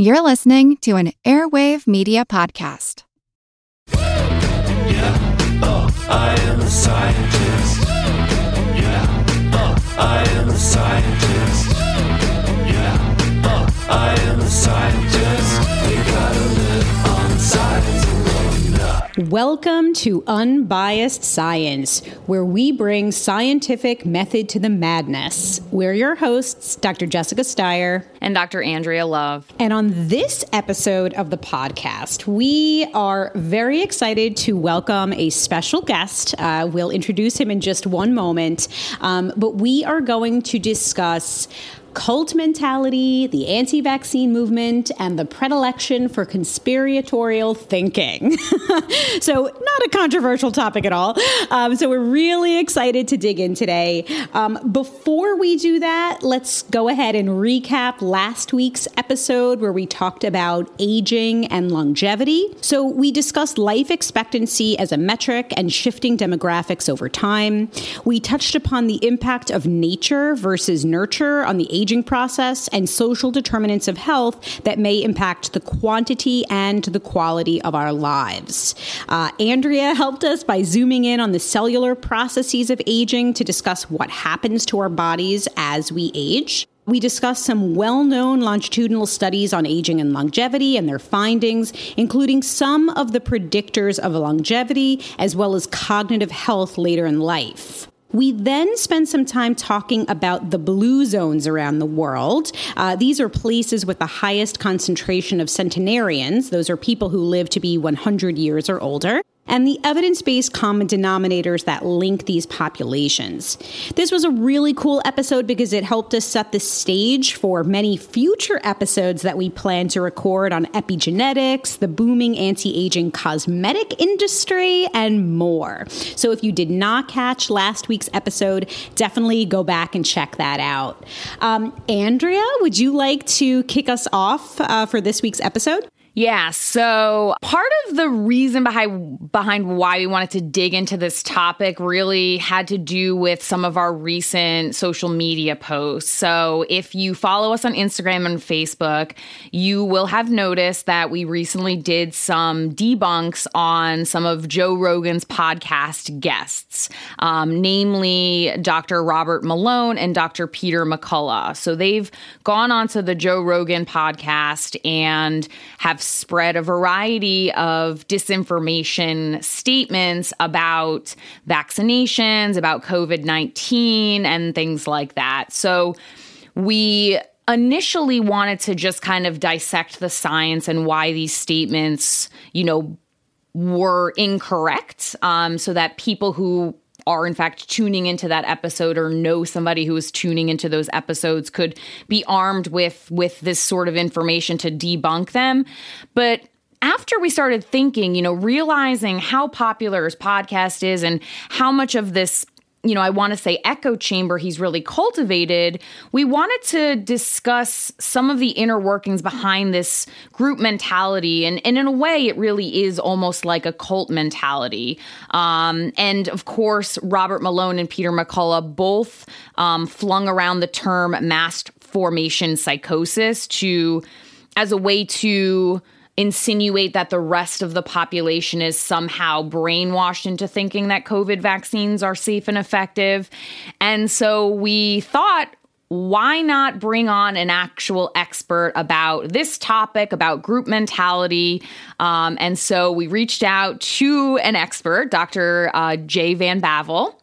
You're listening to an Airwave Media Podcast. Yeah, oh, I am a scientist. Yeah, oh, I am a scientist. Yeah, oh, I am a scientist. Welcome to Unbiased Science, where we bring scientific method to the madness. We're your hosts, Dr. Jessica Steier. and Dr. Andrea Love. And on this episode of the podcast, we are very excited to welcome a special guest. Uh, we'll introduce him in just one moment. Um, but we are going to discuss cult mentality, the anti vaccine movement, and the predilection for conspiratorial thinking. so, not a controversial topic at all. Um, so, we're really excited to dig in today. Um, before we do that, let's go ahead and recap last week's episode where we talked about aging and longevity. So, we discussed life expectancy as a metric and shifting demographics over time. We touched upon the impact of nature versus nurture on the aging process and social determinants of health that may impact the quantity and the quality of our lives. Uh, Andrea helped us by zooming in on the cellular processes of aging to discuss what happens to our bodies as we age. We discussed some well known longitudinal studies on aging and longevity and their findings, including some of the predictors of longevity as well as cognitive health later in life. We then spend some time talking about the blue zones around the world. Uh, these are places with the highest concentration of centenarians. Those are people who live to be 100 years or older and the evidence based common denominators that link these populations. This was a really cool episode because it helped us set the stage for many future episodes that we plan to record on epigenetics, the booming anti aging cosmetic industry, and more. So if you did not catch last week's episode, definitely go back and check that out. Um, Andrea, would you like to kick us off uh, for this week's episode? Yeah, so part of the reason behind behind why we wanted to dig into this topic really had to do with some of our recent social media posts. So if you follow us on Instagram and Facebook, you will have noticed that we recently did some debunks on some of Joe Rogan's podcast guests, um, namely Dr. Robert Malone and Dr. Peter McCullough. So they've gone onto the Joe Rogan podcast and have spread a variety of disinformation statements about vaccinations, about COVID 19, and things like that. So we initially wanted to just kind of dissect the science and why these statements, you know, were incorrect um, so that people who are in fact tuning into that episode or know somebody who is tuning into those episodes could be armed with with this sort of information to debunk them. But after we started thinking you know realizing how popular his podcast is and how much of this you know, I want to say echo chamber he's really cultivated, we wanted to discuss some of the inner workings behind this group mentality. And, and in a way, it really is almost like a cult mentality. Um, and of course, Robert Malone and Peter McCullough both um, flung around the term mass formation psychosis to as a way to insinuate that the rest of the population is somehow brainwashed into thinking that COVID vaccines are safe and effective. And so we thought, why not bring on an actual expert about this topic, about group mentality? Um, and so we reached out to an expert, Dr. Uh, Jay Van Bavel,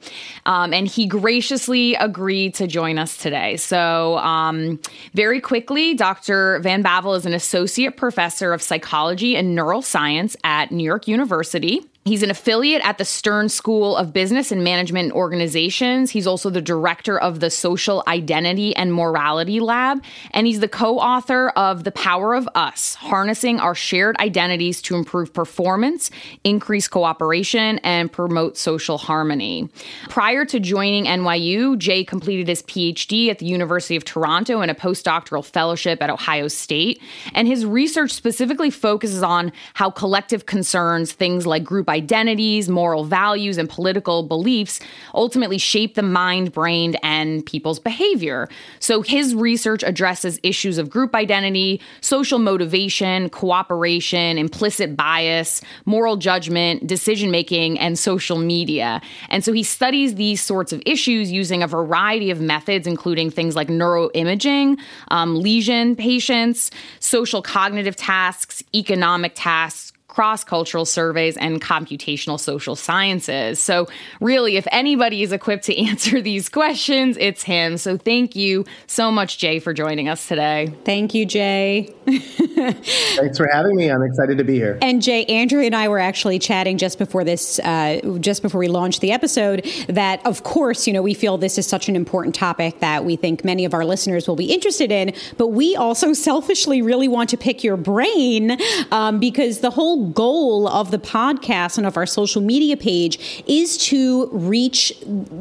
um, and he graciously agreed to join us today. So, um, very quickly, Dr. Van Bavel is an associate professor of psychology and neuroscience at New York University. He's an affiliate at the Stern School of Business and Management Organizations. He's also the director of the Social Identity and Morality Lab, and he's the co author of The Power of Us Harnessing Our Shared Identities to Improve Performance, Increase Cooperation, and Promote Social Harmony. Prior to joining NYU, Jay completed his PhD at the University of Toronto and a postdoctoral fellowship at Ohio State. And his research specifically focuses on how collective concerns, things like group identities, moral values, and political beliefs ultimately shape the mind, brain, and people's behavior. So his research addresses issues of group identity, social motivation, cooperation, implicit bias, moral judgment, decision making, and social media. And so he studies these sorts of issues using a variety of methods, including things like neuroimaging, um, lesion patients, social cognitive tasks, economic tasks, cross cultural surveys and computational social sciences. So, really, if anybody is equipped to answer these questions, it's him. So, thank you so much, Jay, for joining us today. Thank you, Jay. Thanks for having me. I'm excited to be here. And Jay, Andrea and I were actually chatting just before this, uh, just before we launched the episode, that of course, you know, we feel this is such an important topic that we think many of our listeners will be interested in, but we also selfishly really want to pick your brain um, because the whole goal of the podcast and of our social media page is to reach,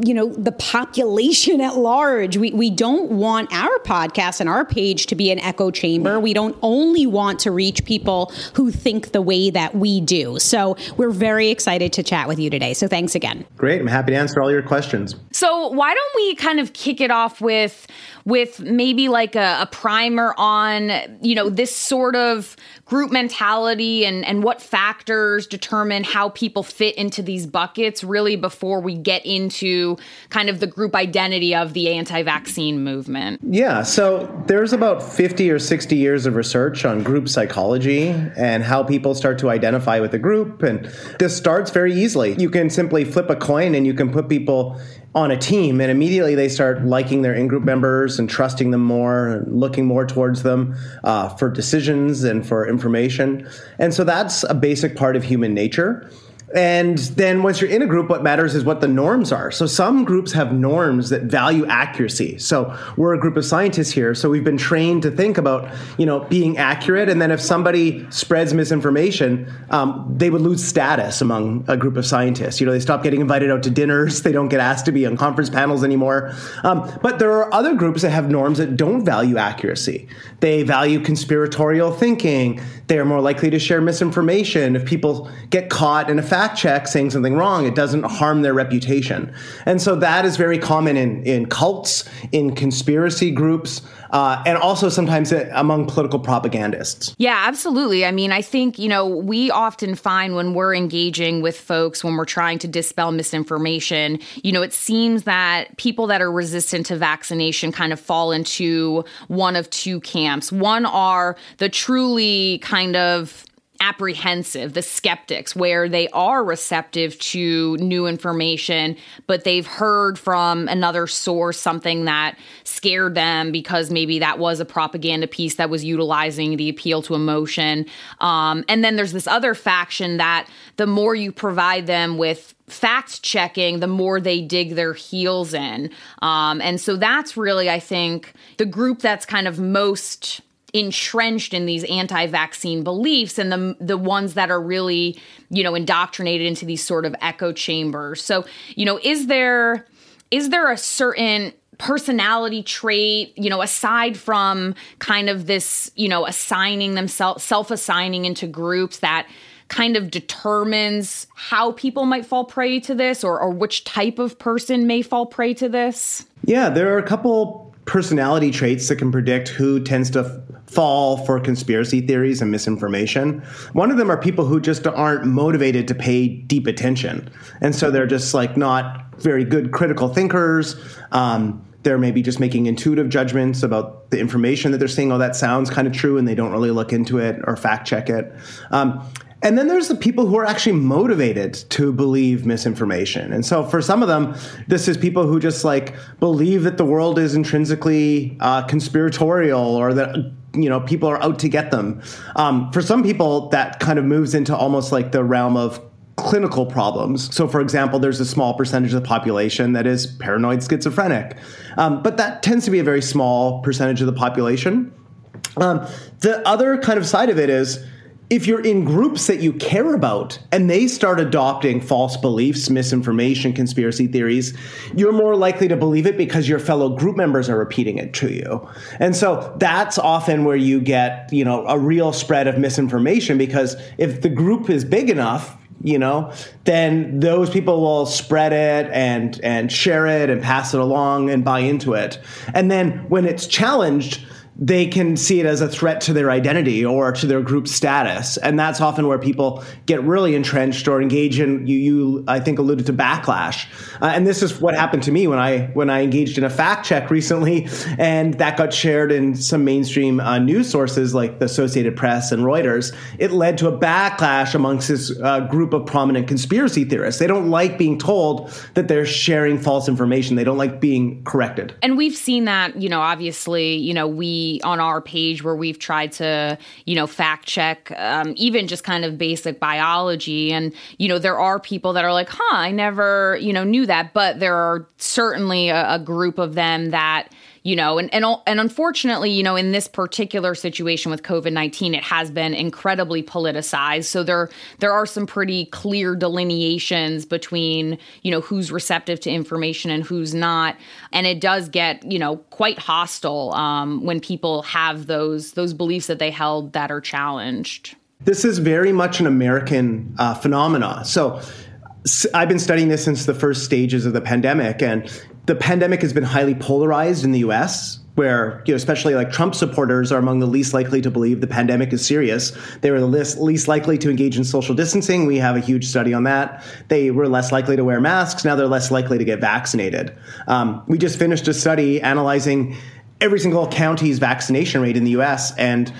you know, the population at large. We, we don't want our podcast and our page to be an echo chamber. We don't only want to reach people who think the way that we do. So we're very excited to chat with you today. So thanks again. Great. I'm happy to answer all your questions. So why don't we kind of kick it off with with maybe like a, a primer on, you know, this sort of group mentality and, and what factors determine how people fit into these buckets really before we get into kind of the group identity of the anti-vaccine movement. Yeah so there's about 50 or 60 years of research on group psychology and how people start to identify with a group and this starts very easily. You can simply flip a coin and you can put people on a team and immediately they start liking their in-group members and trusting them more and looking more towards them uh, for decisions and for information. And so that's a basic part of human nature and then once you're in a group, what matters is what the norms are. So some groups have norms that value accuracy. So we're a group of scientists here. So we've been trained to think about, you know, being accurate. And then if somebody spreads misinformation, um, they would lose status among a group of scientists. You know, they stop getting invited out to dinners. They don't get asked to be on conference panels anymore. Um, but there are other groups that have norms that don't value accuracy. They value conspiratorial thinking. They are more likely to share misinformation. If people get caught in a fact check saying something wrong, it doesn't harm their reputation. And so that is very common in, in cults, in conspiracy groups, uh, and also sometimes among political propagandists. Yeah, absolutely. I mean, I think, you know, we often find when we're engaging with folks, when we're trying to dispel misinformation, you know, it seems that people that are resistant to vaccination kind of fall into one of two camps. One are the truly kind of apprehensive, the skeptics, where they are receptive to new information, but they've heard from another source something that scared them because maybe that was a propaganda piece that was utilizing the appeal to emotion. Um, and then there's this other faction that the more you provide them with fact checking, the more they dig their heels in. Um, and so that's really, I think, the group that's kind of most entrenched in these anti-vaccine beliefs and the the ones that are really you know indoctrinated into these sort of echo chambers. So you know is there is there a certain personality trait you know aside from kind of this you know assigning themselves self-assigning into groups that kind of determines how people might fall prey to this or, or which type of person may fall prey to this? Yeah there are a couple personality traits that can predict who tends to fall for conspiracy theories and misinformation. One of them are people who just aren't motivated to pay deep attention. And so they're just like not very good critical thinkers. Um, they're maybe just making intuitive judgments about the information that they're seeing. Oh, that sounds kind of true, and they don't really look into it or fact check it. Um, and then there's the people who are actually motivated to believe misinformation. And so for some of them, this is people who just like believe that the world is intrinsically uh, conspiratorial or that you know people are out to get them. Um, for some people, that kind of moves into almost like the realm of clinical problems. So, for example, there's a small percentage of the population that is paranoid schizophrenic, um, but that tends to be a very small percentage of the population. Um, the other kind of side of it is if you're in groups that you care about and they start adopting false beliefs, misinformation, conspiracy theories, you're more likely to believe it because your fellow group members are repeating it to you. And so that's often where you get, you know, a real spread of misinformation because if the group is big enough, you know, then those people will spread it and and share it and pass it along and buy into it. And then when it's challenged, they can see it as a threat to their identity or to their group status. And that's often where people get really entrenched or engage in you, you I think alluded to backlash. Uh, and this is what happened to me when I when I engaged in a fact check recently and that got shared in some mainstream uh, news sources like the Associated Press and Reuters. It led to a backlash amongst this uh, group of prominent conspiracy theorists. They don't like being told that they're sharing false information. They don't like being corrected. And we've seen that, you know, obviously, you know, we on our page where we've tried to, you know, fact check um, even just kind of basic biology. And, you know, there are people that are like, huh, I never, you know, knew that. But there are certainly a, a group of them that, you know, and, and and unfortunately, you know, in this particular situation with COVID nineteen, it has been incredibly politicized. So there there are some pretty clear delineations between you know who's receptive to information and who's not, and it does get you know quite hostile um, when people have those those beliefs that they held that are challenged. This is very much an American uh. So. I've been studying this since the first stages of the pandemic, and the pandemic has been highly polarized in the US, where, you know, especially like Trump supporters are among the least likely to believe the pandemic is serious. They were the least, least likely to engage in social distancing. We have a huge study on that. They were less likely to wear masks. Now they're less likely to get vaccinated. Um, we just finished a study analyzing every single county's vaccination rate in the US, and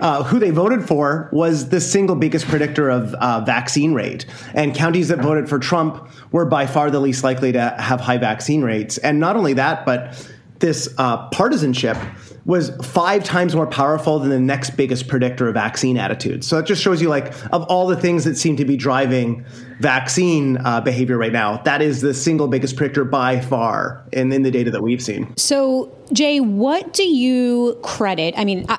uh, who they voted for was the single biggest predictor of uh, vaccine rate. And counties that voted for Trump were by far the least likely to have high vaccine rates. And not only that, but this uh, partisanship was five times more powerful than the next biggest predictor of vaccine attitudes. So it just shows you, like, of all the things that seem to be driving vaccine uh, behavior right now, that is the single biggest predictor by far in, in the data that we've seen. So, Jay, what do you credit? I mean, I,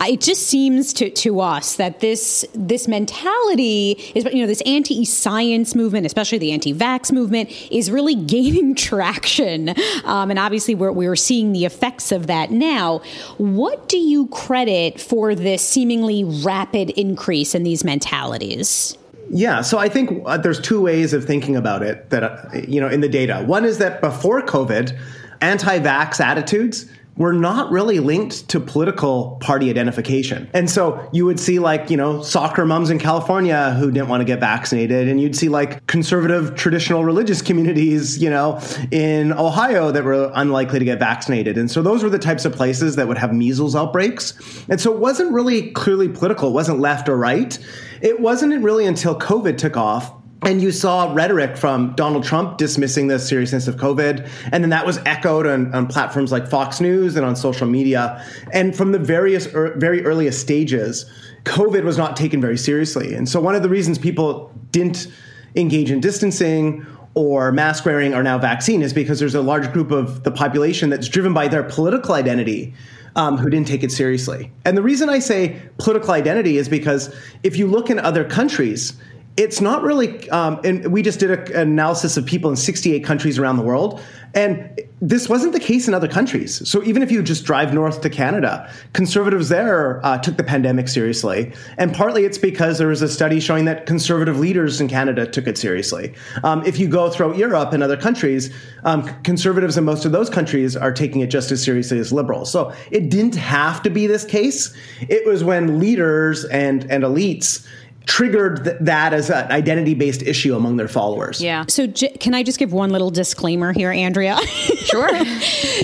it just seems to, to us that this this mentality is, you know, this anti-science movement, especially the anti-vax movement, is really gaining traction, um, and obviously we're we're seeing the effects of that now. What do you credit for this seemingly rapid increase in these mentalities? Yeah, so I think uh, there's two ways of thinking about it that uh, you know in the data. One is that before COVID, anti-vax attitudes were not really linked to political party identification. And so you would see like, you know, soccer moms in California who didn't want to get vaccinated and you'd see like conservative traditional religious communities, you know, in Ohio that were unlikely to get vaccinated. And so those were the types of places that would have measles outbreaks. And so it wasn't really clearly political, it wasn't left or right. It wasn't really until COVID took off and you saw rhetoric from Donald Trump dismissing the seriousness of COVID. And then that was echoed on, on platforms like Fox News and on social media. And from the various, er, very earliest stages, COVID was not taken very seriously. And so one of the reasons people didn't engage in distancing or mask wearing or now vaccine is because there's a large group of the population that's driven by their political identity um, who didn't take it seriously. And the reason I say political identity is because if you look in other countries, it's not really um, and we just did an analysis of people in 68 countries around the world and this wasn't the case in other countries. So even if you just drive north to canada conservatives there uh, took the pandemic seriously and partly it's because there was a study showing that conservative leaders in canada took it seriously. Um, if you go throughout europe and other countries um, conservatives in most of those countries are taking it just as seriously as liberals. So it didn't have to be this case. It was when leaders and and elites triggered th- that as an identity based issue among their followers. Yeah. So, j- can I just give one little disclaimer here, Andrea? Sure.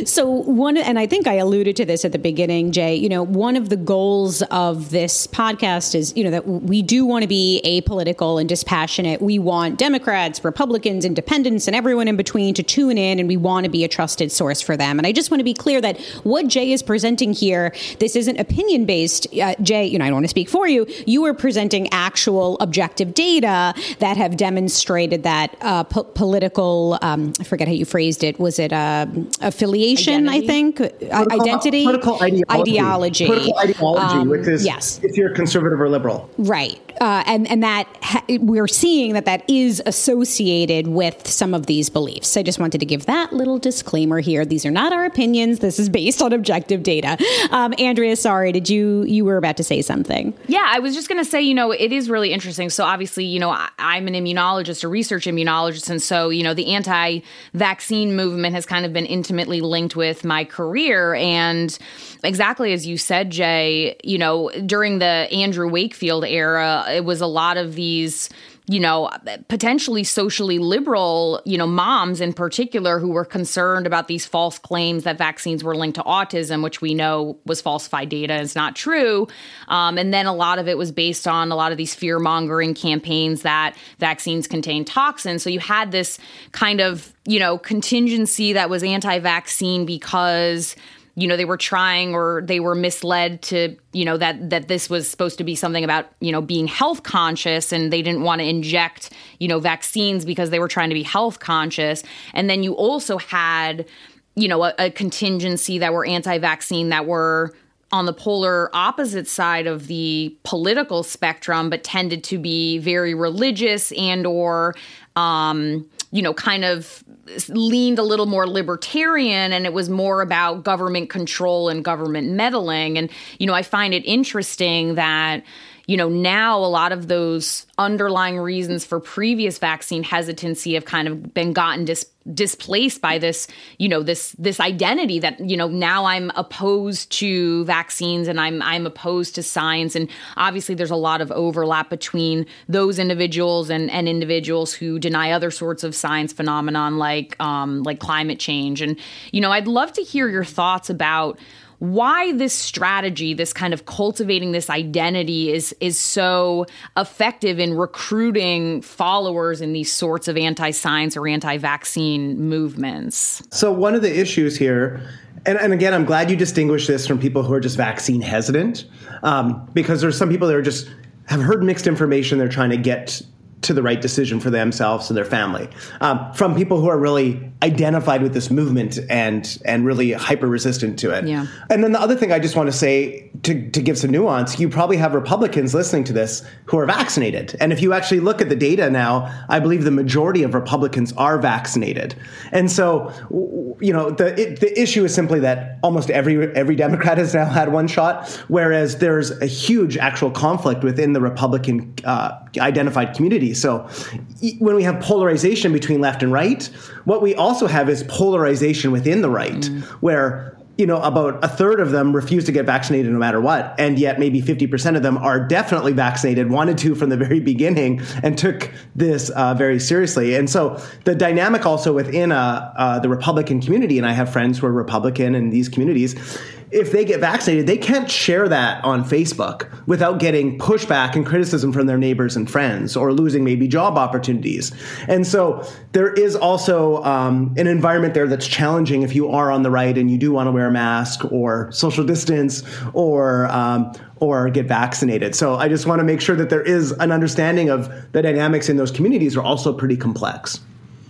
so, one, and I think I alluded to this at the beginning, Jay, you know, one of the goals of this podcast is, you know, that we do want to be apolitical and dispassionate. We want Democrats, Republicans, independents, and everyone in between to tune in, and we want to be a trusted source for them. And I just want to be clear that what Jay is presenting here, this isn't opinion based. Uh, Jay, you know, I don't want to speak for you. You are presenting actual objective data that have demonstrated that uh, po- political, um, I forget how you phrased it, was it uh, affiliation, Identity? I think? Uh, identity? Political ideology. Ideology. Political ideology, Um, which is yes. if you're conservative or liberal. Right. Uh, and, and that ha- we're seeing that that is associated with some of these beliefs. I just wanted to give that little disclaimer here. These are not our opinions. This is based on objective data. Um, Andrea, sorry, did you, you were about to say something? Yeah, I was just going to say, you know, it is really interesting. So obviously, you know, I, I'm an immunologist, a research immunologist, and so you know, the anti-vaccine movement has kind of been intimately linked with my career. And exactly as you said, Jay, you know, during the Andrew Wakefield era, it was a lot of these you know, potentially socially liberal, you know, moms in particular who were concerned about these false claims that vaccines were linked to autism, which we know was falsified data, is not true. Um, and then a lot of it was based on a lot of these fear mongering campaigns that vaccines contain toxins. So you had this kind of, you know, contingency that was anti vaccine because you know they were trying or they were misled to you know that that this was supposed to be something about you know being health conscious and they didn't want to inject you know vaccines because they were trying to be health conscious. And then you also had you know a, a contingency that were anti-vaccine that were on the polar opposite side of the political spectrum but tended to be very religious and or um, you know kind of leaned a little more libertarian and it was more about government control and government meddling. And, you know, I find it interesting that, you know, now a lot of those underlying reasons for previous vaccine hesitancy have kind of been gotten dis- displaced by this, you know, this this identity that, you know, now I'm opposed to vaccines and I'm I'm opposed to science. And obviously there's a lot of overlap between those individuals and, and individuals who deny other sorts of science phenomenon like um, like climate change. And, you know, I'd love to hear your thoughts about why this strategy, this kind of cultivating this identity is is so effective in recruiting followers in these sorts of anti-science or anti-vaccine movements. So one of the issues here and, and, again, I'm glad you distinguish this from people who are just vaccine hesitant, um, because there's some people that are just have heard mixed information. They're trying to get to the right decision for themselves and their family um, from people who are really identified with this movement and and really hyper resistant to it. Yeah. And then the other thing I just want to say to, to give some nuance, you probably have Republicans listening to this who are vaccinated. And if you actually look at the data now, I believe the majority of Republicans are vaccinated. And so, you know, the it, the issue is simply that almost every every Democrat has now had one shot, whereas there's a huge actual conflict within the Republican uh, identified community. So when we have polarization between left and right, what we also have is polarization within the right, mm. where you know about a third of them refuse to get vaccinated no matter what, and yet maybe fifty percent of them are definitely vaccinated, wanted to from the very beginning, and took this uh, very seriously. And so the dynamic also within uh, uh, the Republican community, and I have friends who are Republican in these communities if they get vaccinated, they can't share that on Facebook without getting pushback and criticism from their neighbors and friends or losing maybe job opportunities. And so there is also um, an environment there that's challenging if you are on the right and you do want to wear a mask or social distance or um, or get vaccinated. So I just want to make sure that there is an understanding of the dynamics in those communities are also pretty complex.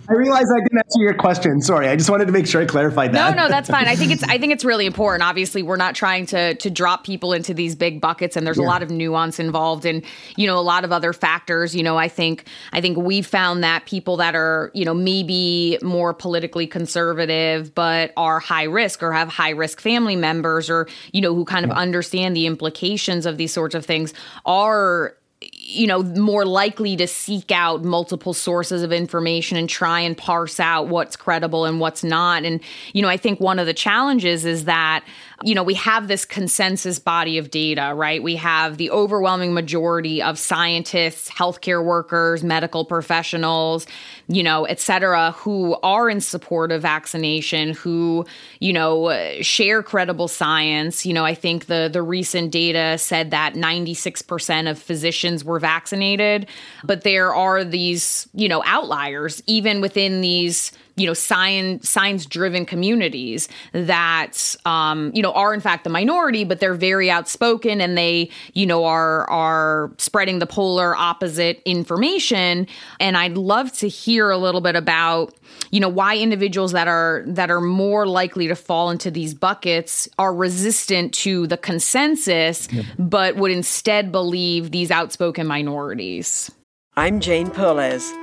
I realize I didn't answer your question. Sorry, I just wanted to make sure I clarified that. No, no, that's fine. I think it's I think it's really important. Obviously, we're not trying to to drop people into these big buckets, and there's yeah. a lot of nuance involved, and you know a lot of other factors. You know, I think I think we found that people that are you know maybe more politically conservative, but are high risk or have high risk family members, or you know who kind of understand the implications of these sorts of things are you know, more likely to seek out multiple sources of information and try and parse out what's credible and what's not. And, you know, I think one of the challenges is that you know, we have this consensus body of data, right? We have the overwhelming majority of scientists, healthcare workers, medical professionals, you know, et cetera, who are in support of vaccination, who, you know, uh, share credible science. You know, I think the the recent data said that 96% of physicians were vaccinated, but there are these, you know, outliers even within these you know science science driven communities that um, you know are in fact the minority but they're very outspoken and they you know are are spreading the polar opposite information and I'd love to hear a little bit about you know why individuals that are that are more likely to fall into these buckets are resistant to the consensus yep. but would instead believe these outspoken minorities I'm Jane Perlez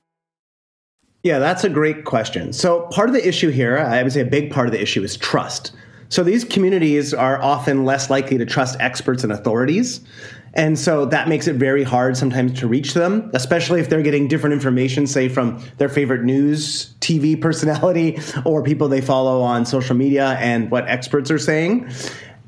Yeah, that's a great question. So, part of the issue here, I would say a big part of the issue is trust. So, these communities are often less likely to trust experts and authorities. And so that makes it very hard sometimes to reach them, especially if they're getting different information, say from their favorite news TV personality or people they follow on social media and what experts are saying.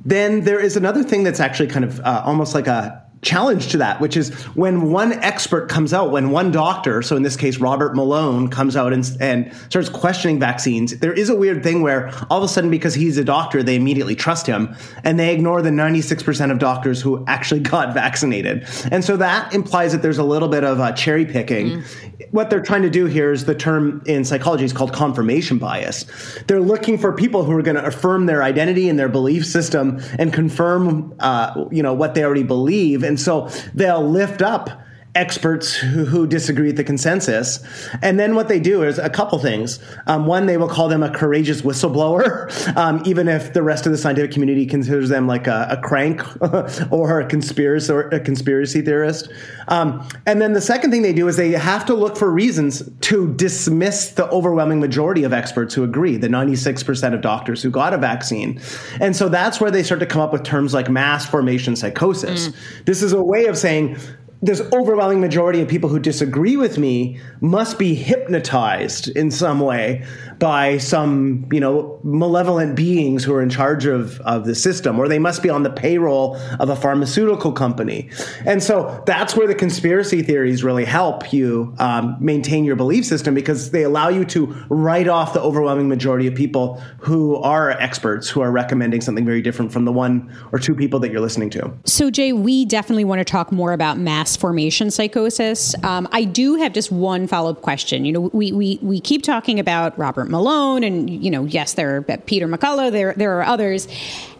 Then there is another thing that's actually kind of uh, almost like a challenge to that, which is when one expert comes out, when one doctor, so in this case, Robert Malone, comes out and, and starts questioning vaccines, there is a weird thing where all of a sudden, because he's a doctor, they immediately trust him and they ignore the 96% of doctors who actually got vaccinated. And so that implies that there's a little bit of uh, cherry picking. Mm. What they're trying to do here is the term in psychology is called confirmation bias. They're looking for people who are going to affirm their identity and their belief system and confirm, uh, you know, what they already believe. And and so they'll lift up experts who, who, disagree with the consensus. And then what they do is a couple things. Um, one, they will call them a courageous whistleblower, um, even if the rest of the scientific community considers them like a, a crank or a conspiracy or a conspiracy theorist. Um, and then the second thing they do is they have to look for reasons to dismiss the overwhelming majority of experts who agree, the 96% of doctors who got a vaccine. And so that's where they start to come up with terms like mass formation psychosis. Mm. This is a way of saying this overwhelming majority of people who disagree with me must be hypnotized in some way by some you know malevolent beings who are in charge of, of the system or they must be on the payroll of a pharmaceutical company and so that's where the conspiracy theories really help you um, maintain your belief system because they allow you to write off the overwhelming majority of people who are experts who are recommending something very different from the one or two people that you're listening to so jay we definitely want to talk more about mass formation psychosis. Um, I do have just one follow up question. You know, we, we, we keep talking about Robert Malone, and, you know, yes, there are Peter McCullough, there, there are others.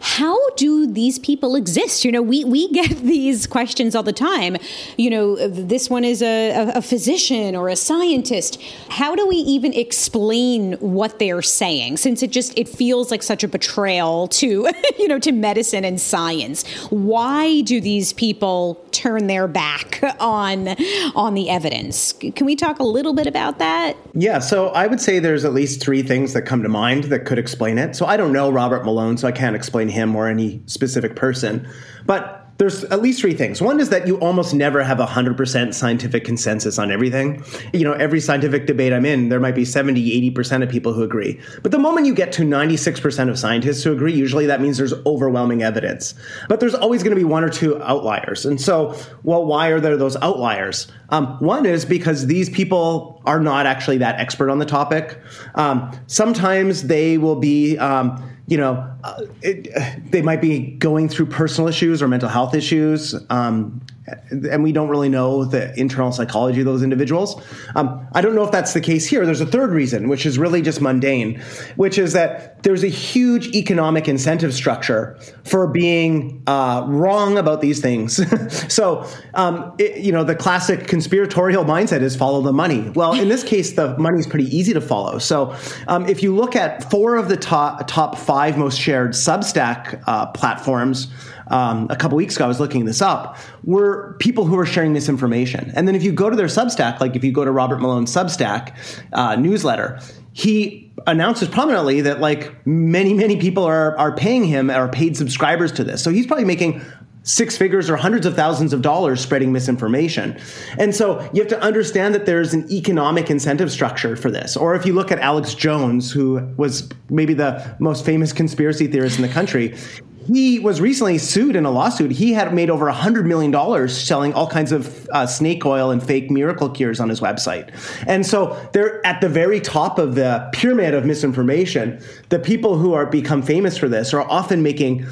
How do these people exist? You know, we, we get these questions all the time. You know, this one is a, a physician or a scientist. How do we even explain what they're saying since it just it feels like such a betrayal to, you know, to medicine and science? Why do these people turn their back back on on the evidence. Can we talk a little bit about that? Yeah, so I would say there's at least three things that come to mind that could explain it. So I don't know Robert Malone, so I can't explain him or any specific person. But there's at least three things. One is that you almost never have a 100% scientific consensus on everything. You know, every scientific debate I'm in, there might be 70, 80% of people who agree. But the moment you get to 96% of scientists who agree, usually that means there's overwhelming evidence. But there's always going to be one or two outliers. And so, well, why are there those outliers? Um, one is because these people are not actually that expert on the topic. Um, sometimes they will be, um, you know, uh, it, they might be going through personal issues or mental health issues. Um, and we don't really know the internal psychology of those individuals. Um, I don't know if that's the case here. There's a third reason, which is really just mundane, which is that there's a huge economic incentive structure for being uh, wrong about these things. so, um, it, you know, the classic conspiratorial mindset is follow the money. Well, in this case, the money is pretty easy to follow. So, um, if you look at four of the top top five most shared Substack uh, platforms um, a couple weeks ago, I was looking this up, were people who were sharing misinformation. And then if you go to their Substack, like if you go to Robert Malone's Substack uh, newsletter, he announces prominently that like many many people are are paying him are paid subscribers to this. So he's probably making six figures or hundreds of thousands of dollars spreading misinformation. And so you have to understand that there's an economic incentive structure for this. Or if you look at Alex Jones, who was maybe the most famous conspiracy theorist in the country, he was recently sued in a lawsuit. He had made over $100 million selling all kinds of uh, snake oil and fake miracle cures on his website. And so they're at the very top of the pyramid of misinformation. The people who are become famous for this are often making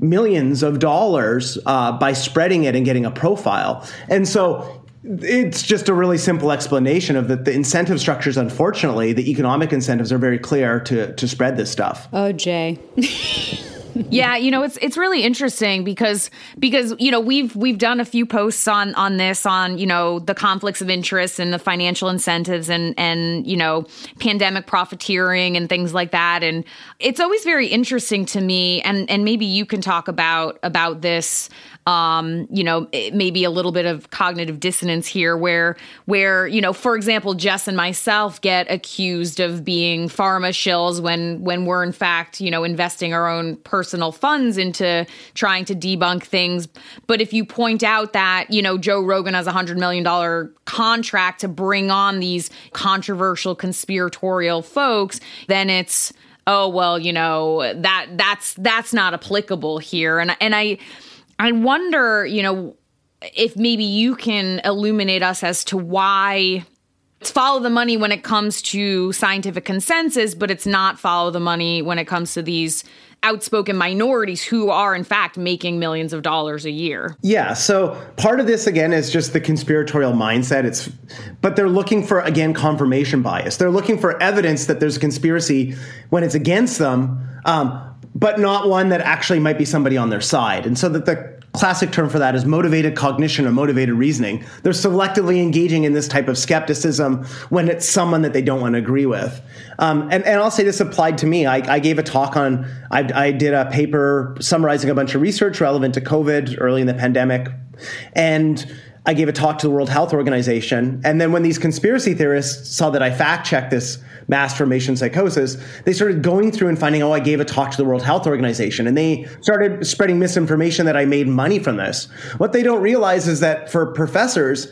millions of dollars uh, by spreading it and getting a profile. And so it's just a really simple explanation of that the incentive structures unfortunately the economic incentives are very clear to to spread this stuff oh jay yeah, you know, it's it's really interesting because because you know we've we've done a few posts on on this on you know the conflicts of interest and the financial incentives and and you know pandemic profiteering and things like that. And it's always very interesting to me and and maybe you can talk about about this um, you know, maybe a little bit of cognitive dissonance here where where, you know, for example, Jess and myself get accused of being pharma shills when when we're in fact, you know, investing our own personal funds into trying to debunk things. But if you point out that, you know, Joe Rogan has a hundred million dollar contract to bring on these controversial conspiratorial folks, then it's oh well, you know, that that's that's not applicable here. And and I I wonder, you know, if maybe you can illuminate us as to why it's follow the money when it comes to scientific consensus, but it's not follow the money when it comes to these outspoken minorities who are in fact making millions of dollars a year. Yeah, so part of this again is just the conspiratorial mindset. It's but they're looking for again confirmation bias. They're looking for evidence that there's a conspiracy when it's against them. Um, but not one that actually might be somebody on their side. And so that the classic term for that is motivated cognition or motivated reasoning. They're selectively engaging in this type of skepticism when it's someone that they don't want to agree with. Um, and, and, I'll say this applied to me. I, I gave a talk on, I, I did a paper summarizing a bunch of research relevant to COVID early in the pandemic. And I gave a talk to the World Health Organization. And then when these conspiracy theorists saw that I fact checked this mass formation psychosis, they started going through and finding, oh, I gave a talk to the World Health Organization. And they started spreading misinformation that I made money from this. What they don't realize is that for professors,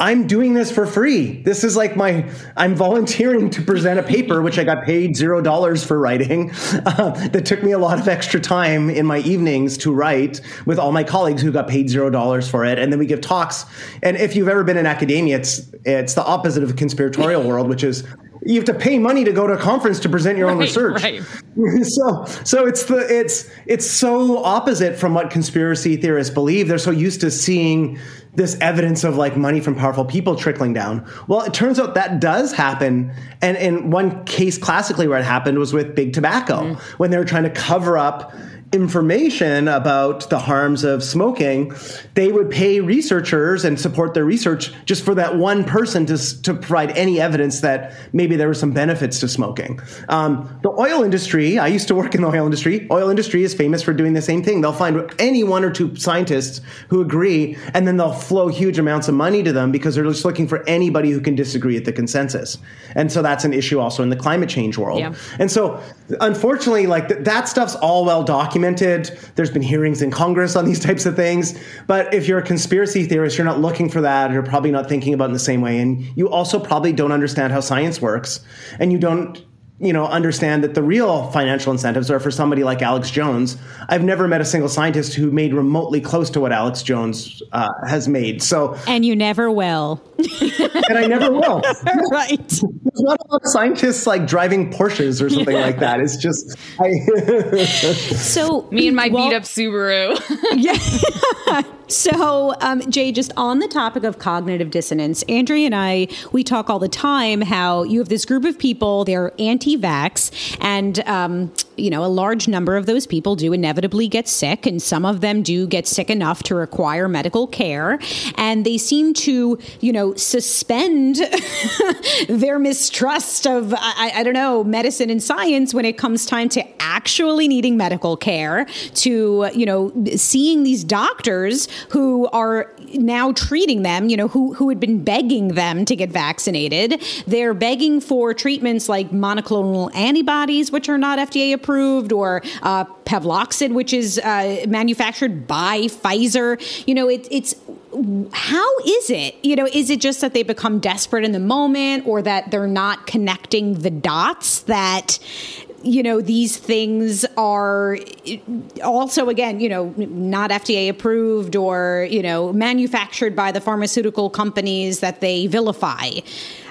I'm doing this for free. This is like my, I'm volunteering to present a paper, which I got paid zero dollars for writing. Uh, that took me a lot of extra time in my evenings to write with all my colleagues who got paid zero dollars for it. And then we give talks. And if you've ever been in academia, it's, it's the opposite of a conspiratorial world, which is you have to pay money to go to a conference to present your own right, research. Right. so so it's the it's it's so opposite from what conspiracy theorists believe. They're so used to seeing this evidence of like money from powerful people trickling down. Well, it turns out that does happen. And in one case classically where it happened was with big tobacco mm. when they were trying to cover up information about the harms of smoking, they would pay researchers and support their research just for that one person to, to provide any evidence that maybe there were some benefits to smoking. Um, the oil industry, I used to work in the oil industry. Oil industry is famous for doing the same thing. They'll find any one or two scientists who agree, and then they'll flow huge amounts of money to them because they're just looking for anybody who can disagree with the consensus. And so that's an issue also in the climate change world. Yeah. And so, unfortunately, like th- that stuff's all well documented documented. There's been hearings in Congress on these types of things. But if you're a conspiracy theorist, you're not looking for that. You're probably not thinking about it in the same way. And you also probably don't understand how science works. And you don't you know, understand that the real financial incentives are for somebody like Alex Jones. I've never met a single scientist who made remotely close to what Alex Jones uh, has made. So, and you never will, and I never will. right? There's not a lot of scientists like driving Porsches or something yeah. like that. It's just I. so me and my well, beat up Subaru. yeah. So, um, Jay, just on the topic of cognitive dissonance, Andrea and I, we talk all the time how you have this group of people, they're anti vax, and, um, you know, a large number of those people do inevitably get sick, and some of them do get sick enough to require medical care. And they seem to, you know, suspend their mistrust of, I, I don't know, medicine and science when it comes time to actually needing medical care, to, you know, seeing these doctors who are now treating them, you know, who, who had been begging them to get vaccinated. They're begging for treatments like monoclonal antibodies, which are not FDA approved approved, or uh, Paxlovid, which is uh, manufactured by Pfizer. You know, it, it's how is it? You know, is it just that they become desperate in the moment or that they're not connecting the dots that you know these things are also again you know not FDA approved or you know manufactured by the pharmaceutical companies that they vilify.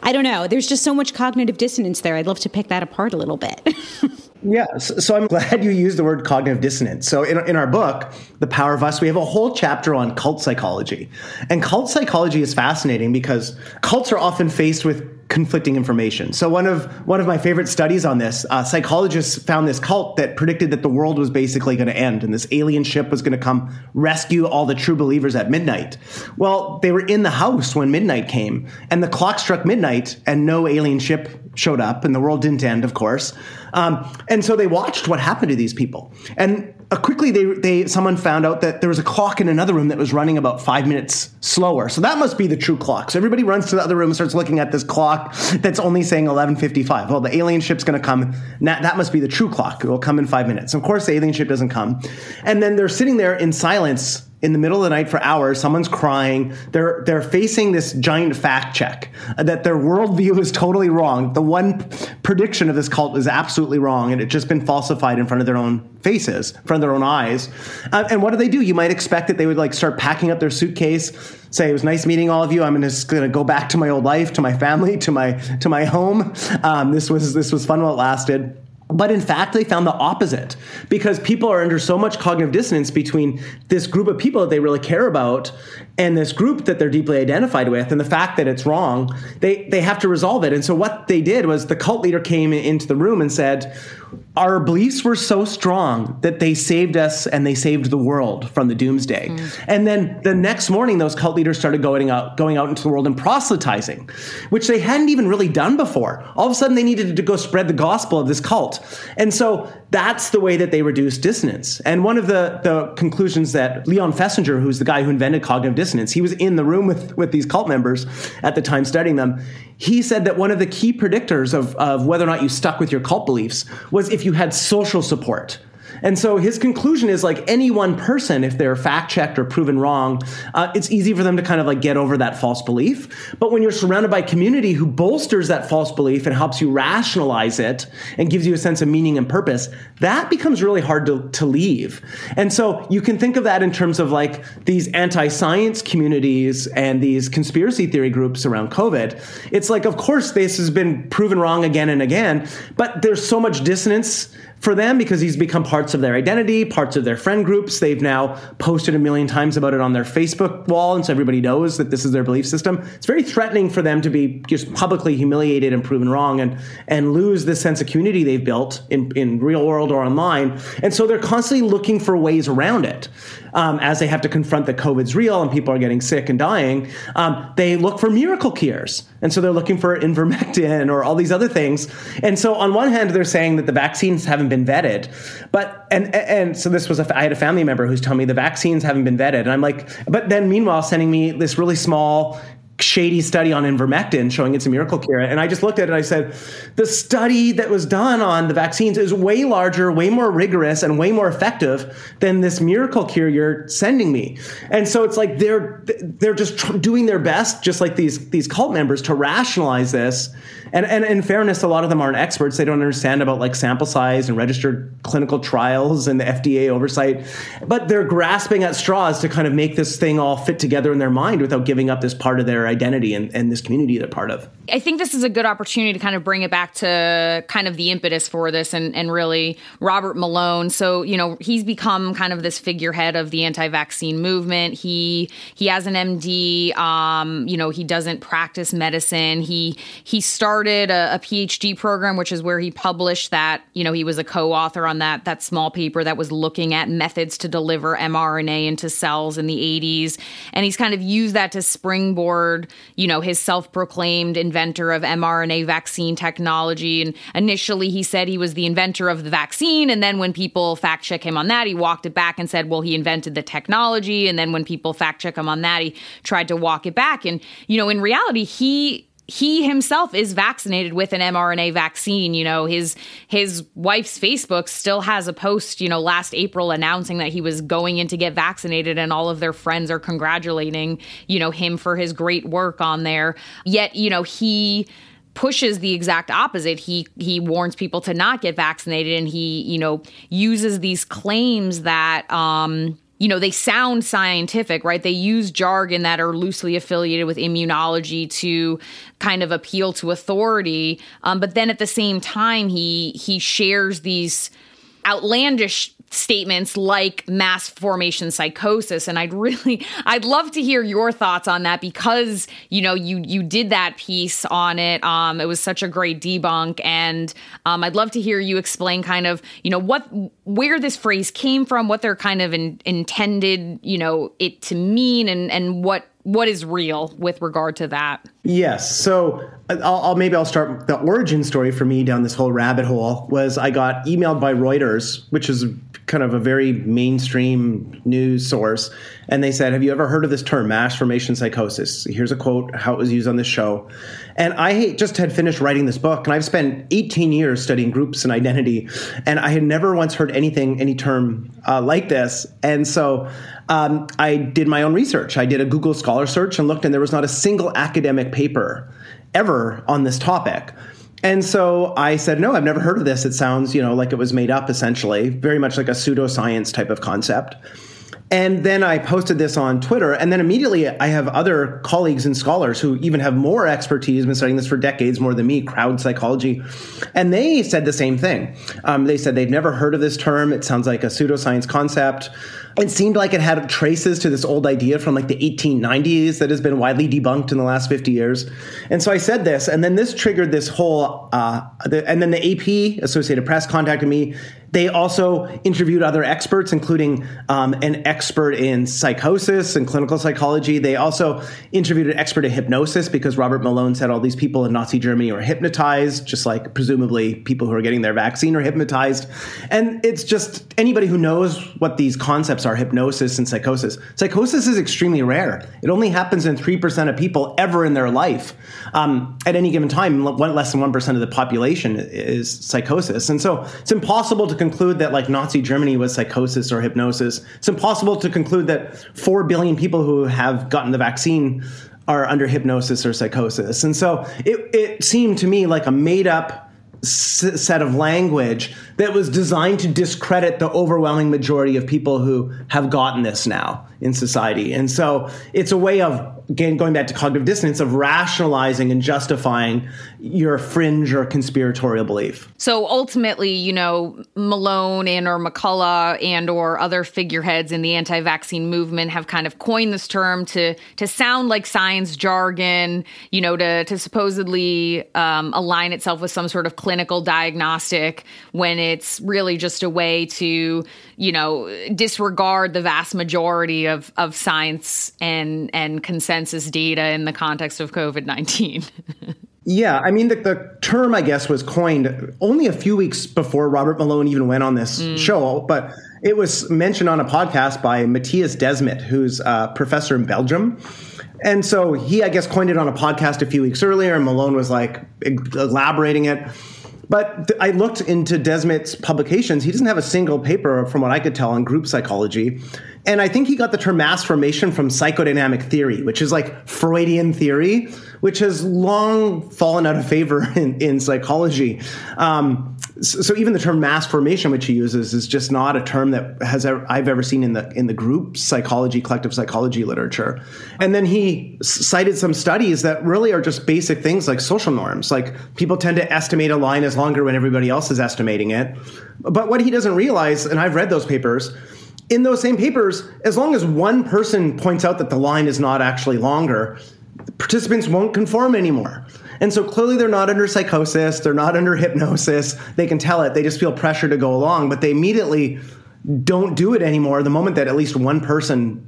I don't know. There's just so much cognitive dissonance there. I'd love to pick that apart a little bit. Yeah, so I'm glad you used the word cognitive dissonance. So in, in our book, The Power of Us, we have a whole chapter on cult psychology. And cult psychology is fascinating because cults are often faced with conflicting information. So one of one of my favorite studies on this, uh, psychologists found this cult that predicted that the world was basically going to end and this alien ship was going to come rescue all the true believers at midnight. Well, they were in the house when midnight came, and the clock struck midnight, and no alien ship showed up, and the world didn't end, of course. Um, and so they watched what happened to these people, and uh, quickly they they someone found out that there was a clock in another room that was running about five minutes slower. So that must be the true clock. So everybody runs to the other room and starts looking at this clock that's only saying 11:55. Well, the alien ship's going to come. That, that must be the true clock. It will come in five minutes. Of course, the alien ship doesn't come, and then they're sitting there in silence in the middle of the night for hours. Someone's crying. They're they're facing this giant fact check that their worldview is totally wrong. The one prediction of this cult is absolutely wrong, and it's just been falsified in front of their own faces, in front of their own eyes. Uh, and what do they do? You might expect that they would like start packing up their suitcase, say it was nice meeting all of you. I'm just going to go back to my old life, to my family, to my to my home. Um, this was this was fun while it lasted. But in fact, they found the opposite because people are under so much cognitive dissonance between this group of people that they really care about and this group that they're deeply identified with and the fact that it's wrong. They, they have to resolve it. And so what they did was the cult leader came into the room and said, our beliefs were so strong that they saved us and they saved the world from the doomsday. Mm. And then the next morning, those cult leaders started going out, going out into the world and proselytizing, which they hadn't even really done before. All of a sudden, they needed to go spread the gospel of this cult. And so that's the way that they reduced dissonance. And one of the, the conclusions that Leon Festinger, who's the guy who invented cognitive dissonance, he was in the room with, with these cult members at the time studying them he said that one of the key predictors of, of whether or not you stuck with your cult beliefs was if you had social support. And so his conclusion is like any one person, if they're fact checked or proven wrong, uh, it's easy for them to kind of like get over that false belief. But when you're surrounded by community who bolsters that false belief and helps you rationalize it and gives you a sense of meaning and purpose, that becomes really hard to, to leave. And so you can think of that in terms of like these anti science communities and these conspiracy theory groups around COVID. It's like, of course, this has been proven wrong again and again, but there's so much dissonance for them because he's become parts of their identity, parts of their friend groups. They've now posted a million times about it on their Facebook wall, and so everybody knows that this is their belief system. It's very threatening for them to be just publicly humiliated and proven wrong and and lose this sense of community they've built in, in real world or online. And so they're constantly looking for ways around it um, as they have to confront that COVID's real and people are getting sick and dying, um, they look for miracle cures. And so they're looking for invermectin or all these other things. And so on one hand, they're saying that the vaccines haven't been vetted, but and and so this was a I had a family member who's telling me the vaccines haven't been vetted, and I'm like, but then meanwhile sending me this really small shady study on invermectin showing it's a miracle cure. And I just looked at it and I said, the study that was done on the vaccines is way larger, way more rigorous, and way more effective than this miracle cure you're sending me. And so it's like they're they're just tr- doing their best, just like these these cult members, to rationalize this. And, and in fairness, a lot of them aren't experts. They don't understand about like sample size and registered clinical trials and the FDA oversight. But they're grasping at straws to kind of make this thing all fit together in their mind without giving up this part of their identity and, and this community they're part of. I think this is a good opportunity to kind of bring it back to kind of the impetus for this and, and really Robert Malone. So, you know, he's become kind of this figurehead of the anti-vaccine movement. He he has an MD, um, you know, he doesn't practice medicine. He he started a, a PhD program, which is where he published that, you know, he was a co-author on that that small paper that was looking at methods to deliver mRNA into cells in the 80s. And he's kind of used that to springboard you know, his self proclaimed inventor of mRNA vaccine technology. And initially he said he was the inventor of the vaccine. And then when people fact check him on that, he walked it back and said, well, he invented the technology. And then when people fact check him on that, he tried to walk it back. And, you know, in reality, he he himself is vaccinated with an mRNA vaccine. You know, his his wife's Facebook still has a post, you know, last April announcing that he was going in to get vaccinated and all of their friends are congratulating, you know, him for his great work on there. Yet, you know, he pushes the exact opposite. He he warns people to not get vaccinated and he, you know, uses these claims that um you know, they sound scientific, right? They use jargon that are loosely affiliated with immunology to kind of appeal to authority. Um, but then at the same time, he he shares these outlandish statements like mass formation psychosis. And I'd really I'd love to hear your thoughts on that because you know you you did that piece on it. Um it was such a great debunk. And um I'd love to hear you explain kind of you know what where this phrase came from what they're kind of in, intended you know it to mean and and what what is real with regard to that? Yes. So I'll, I'll, maybe I'll start the origin story for me down this whole rabbit hole was I got emailed by Reuters, which is kind of a very mainstream news source, and they said, "Have you ever heard of this term, mass formation psychosis?" Here's a quote how it was used on this show. And I just had finished writing this book, and I've spent 18 years studying groups and identity, and I had never once heard anything, any term uh, like this. And so um, I did my own research. I did a Google Scholar search and looked, and there was not a single academic paper ever on this topic. And so I said, no, I've never heard of this. It sounds, you know, like it was made up essentially, very much like a pseudoscience type of concept. And then I posted this on Twitter, and then immediately I have other colleagues and scholars who even have more expertise, been studying this for decades more than me, crowd psychology, and they said the same thing. Um, they said they'd never heard of this term. It sounds like a pseudoscience concept it seemed like it had traces to this old idea from like the 1890s that has been widely debunked in the last 50 years. And so I said this, and then this triggered this whole, uh, the, and then the AP, Associated Press, contacted me they also interviewed other experts, including um, an expert in psychosis and clinical psychology. They also interviewed an expert in hypnosis because Robert Malone said all these people in Nazi Germany were hypnotized, just like presumably people who are getting their vaccine are hypnotized. And it's just anybody who knows what these concepts are hypnosis and psychosis. Psychosis is extremely rare, it only happens in 3% of people ever in their life. Um, at any given time, less than 1% of the population is psychosis. And so it's impossible to conclude that like Nazi Germany was psychosis or hypnosis. It's impossible to conclude that 4 billion people who have gotten the vaccine are under hypnosis or psychosis. And so it, it seemed to me like a made up s- set of language that was designed to discredit the overwhelming majority of people who have gotten this now in society. And so it's a way of again going back to cognitive dissonance of rationalizing and justifying your fringe or conspiratorial belief. So ultimately, you know, Malone and or McCullough and or other figureheads in the anti-vaccine movement have kind of coined this term to to sound like science jargon, you know, to to supposedly um, align itself with some sort of clinical diagnostic when it's really just a way to, you know, disregard the vast majority of of science and and consensus data in the context of COVID nineteen. Yeah, I mean, the, the, term, I guess, was coined only a few weeks before Robert Malone even went on this mm. show, but it was mentioned on a podcast by Mattias Desmet, who's a professor in Belgium. And so he, I guess, coined it on a podcast a few weeks earlier, and Malone was like elaborating it. But th- I looked into Desmet's publications. He doesn't have a single paper, from what I could tell, on group psychology. And I think he got the term mass formation from psychodynamic theory, which is like Freudian theory, which has long fallen out of favor in, in psychology. Um, so, so, even the term mass formation, which he uses, is just not a term that has ever, I've ever seen in the in the group psychology, collective psychology literature. And then he cited some studies that really are just basic things like social norms. Like people tend to estimate a line as longer when everybody else is estimating it. But what he doesn't realize, and I've read those papers in those same papers, as long as one person points out that the line is not actually longer, participants won't conform anymore. And so clearly they're not under psychosis, they're not under hypnosis. They can tell it, they just feel pressure to go along, but they immediately don't do it anymore the moment that at least one person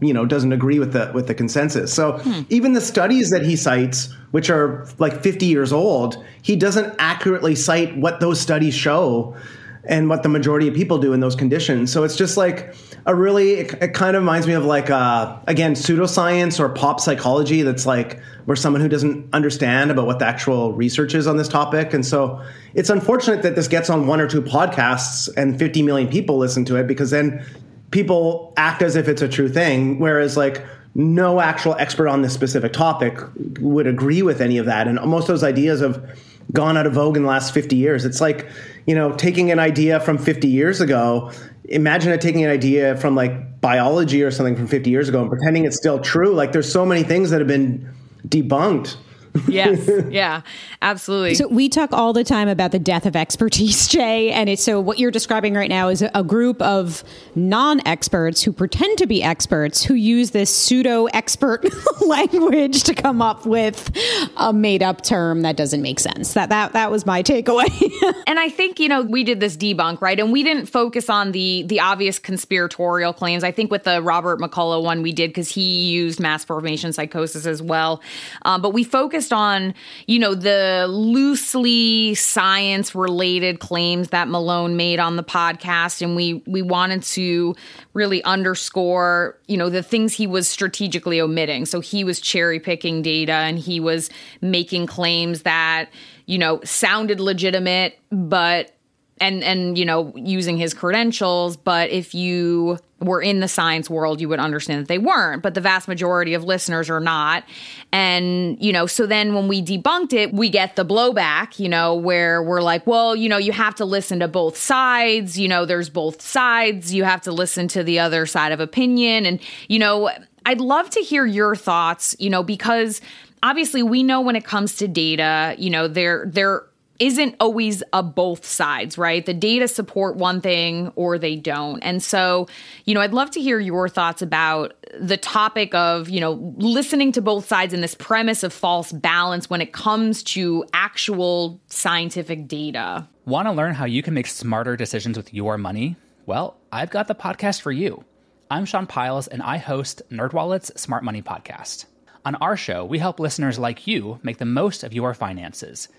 you know doesn't agree with the with the consensus. So hmm. even the studies that he cites which are like 50 years old, he doesn't accurately cite what those studies show and what the majority of people do in those conditions. So it's just like a really, it, it kind of reminds me of like, uh, again, pseudoscience or pop psychology that's like where someone who doesn't understand about what the actual research is on this topic. And so it's unfortunate that this gets on one or two podcasts and 50 million people listen to it because then people act as if it's a true thing. Whereas like, no actual expert on this specific topic would agree with any of that. And most those ideas have gone out of vogue in the last 50 years. It's like, you know, taking an idea from 50 years ago, imagine taking an idea from like biology or something from 50 years ago and pretending it's still true. Like there's so many things that have been debunked yes. Yeah. Absolutely. So we talk all the time about the death of expertise, Jay, and it's so what you're describing right now is a group of non-experts who pretend to be experts who use this pseudo-expert language to come up with a made-up term that doesn't make sense. That that that was my takeaway. and I think, you know, we did this debunk, right? And we didn't focus on the the obvious conspiratorial claims. I think with the Robert McCullough one we did because he used mass formation psychosis as well. Um, but we focused focused on, you know, the loosely science related claims that Malone made on the podcast. And we, we wanted to really underscore, you know, the things he was strategically omitting. So he was cherry picking data and he was making claims that, you know, sounded legitimate, but and and you know using his credentials but if you were in the science world you would understand that they weren't but the vast majority of listeners are not. And you know so then when we debunked it we get the blowback you know where we're like well you know you have to listen to both sides you know there's both sides you have to listen to the other side of opinion. And you know I'd love to hear your thoughts you know because obviously we know when it comes to data you know there there isn't always a both sides, right? The data support one thing or they don't. And so, you know, I'd love to hear your thoughts about the topic of, you know, listening to both sides and this premise of false balance when it comes to actual scientific data. Want to learn how you can make smarter decisions with your money? Well, I've got the podcast for you. I'm Sean Pyles and I host NerdWallet's Smart Money Podcast. On our show, we help listeners like you make the most of your finances –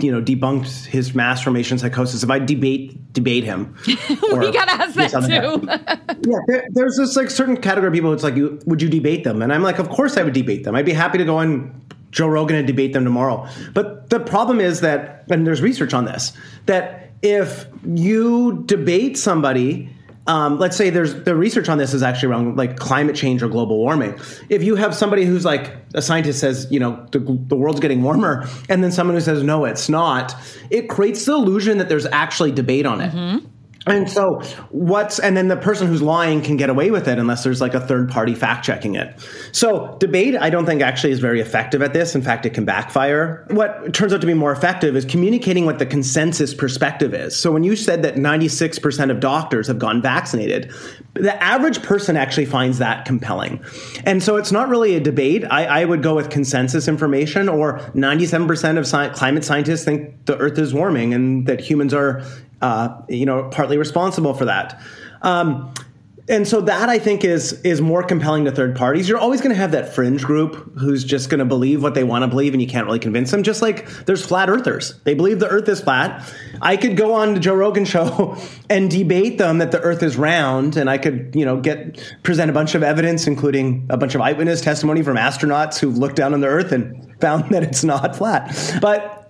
you know debunked his mass formation psychosis if i debate debate him. We gotta ask that too. yeah there, there's this like certain category of people it's like would you debate them? And i'm like of course i would debate them. I'd be happy to go on joe rogan and debate them tomorrow. But the problem is that and there's research on this that if you debate somebody um, let's say there's the research on this is actually around like climate change or global warming. If you have somebody who's like a scientist says, you know, the, the world's getting warmer, and then someone who says, no, it's not, it creates the illusion that there's actually debate on it. Mm-hmm. And so what's and then the person who's lying can get away with it unless there's like a third party fact checking it. So debate I don't think actually is very effective at this. In fact, it can backfire. What turns out to be more effective is communicating what the consensus perspective is. So when you said that 96% of doctors have gone vaccinated, the average person actually finds that compelling. And so it's not really a debate. I, I would go with consensus information or 97% of sci- climate scientists think the earth is warming and that humans are uh, you know, partly responsible for that. Um, and so that I think is is more compelling to third parties. You're always going to have that fringe group who's just going to believe what they want to believe, and you can't really convince them. Just like there's flat earthers, they believe the Earth is flat. I could go on the Joe Rogan show and debate them that the Earth is round, and I could you know get present a bunch of evidence, including a bunch of eyewitness testimony from astronauts who've looked down on the Earth and found that it's not flat. But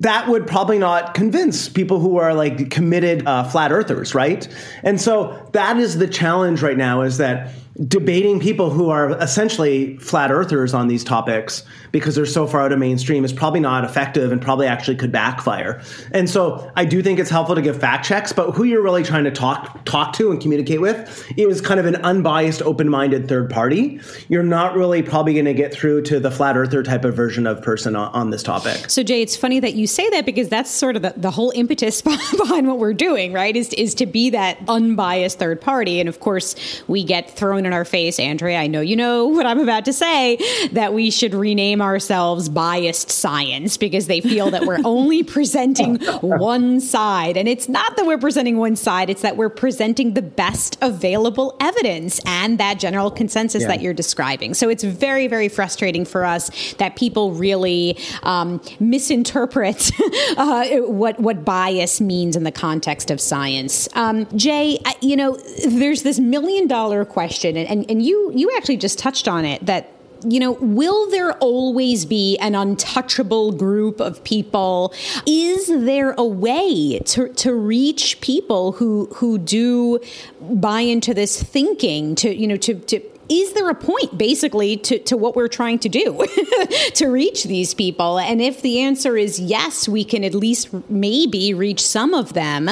that would probably not convince people who are like committed uh, flat earthers, right? And so that is the challenge right now is that debating people who are essentially flat earthers on these topics because they're so far out of mainstream is probably not effective and probably actually could backfire. And so I do think it's helpful to give fact checks, but who you're really trying to talk talk to and communicate with is kind of an unbiased, open-minded third party. You're not really probably going to get through to the flat earther type of version of person on, on this topic. So Jay, it's funny that you say that because that's sort of the, the whole impetus behind what we're doing, right? Is is to be that unbiased third party. And of course, we get thrown in our face, Andrea. I know you know what I'm about to say that we should rename ourselves biased science because they feel that we're only presenting one side. And it's not that we're presenting one side, it's that we're presenting the best available evidence and that general consensus yeah. that you're describing. So it's very, very frustrating for us that people really um, misinterpret uh, what what bias means in the context of science. Um, Jay, you know, there's this million dollar question, and, and, you you actually just touched on it that you know, will there always be an untouchable group of people? Is there a way to, to reach people who who do buy into this thinking to you know to to is there a point basically to, to what we're trying to do to reach these people? And if the answer is yes, we can at least maybe reach some of them.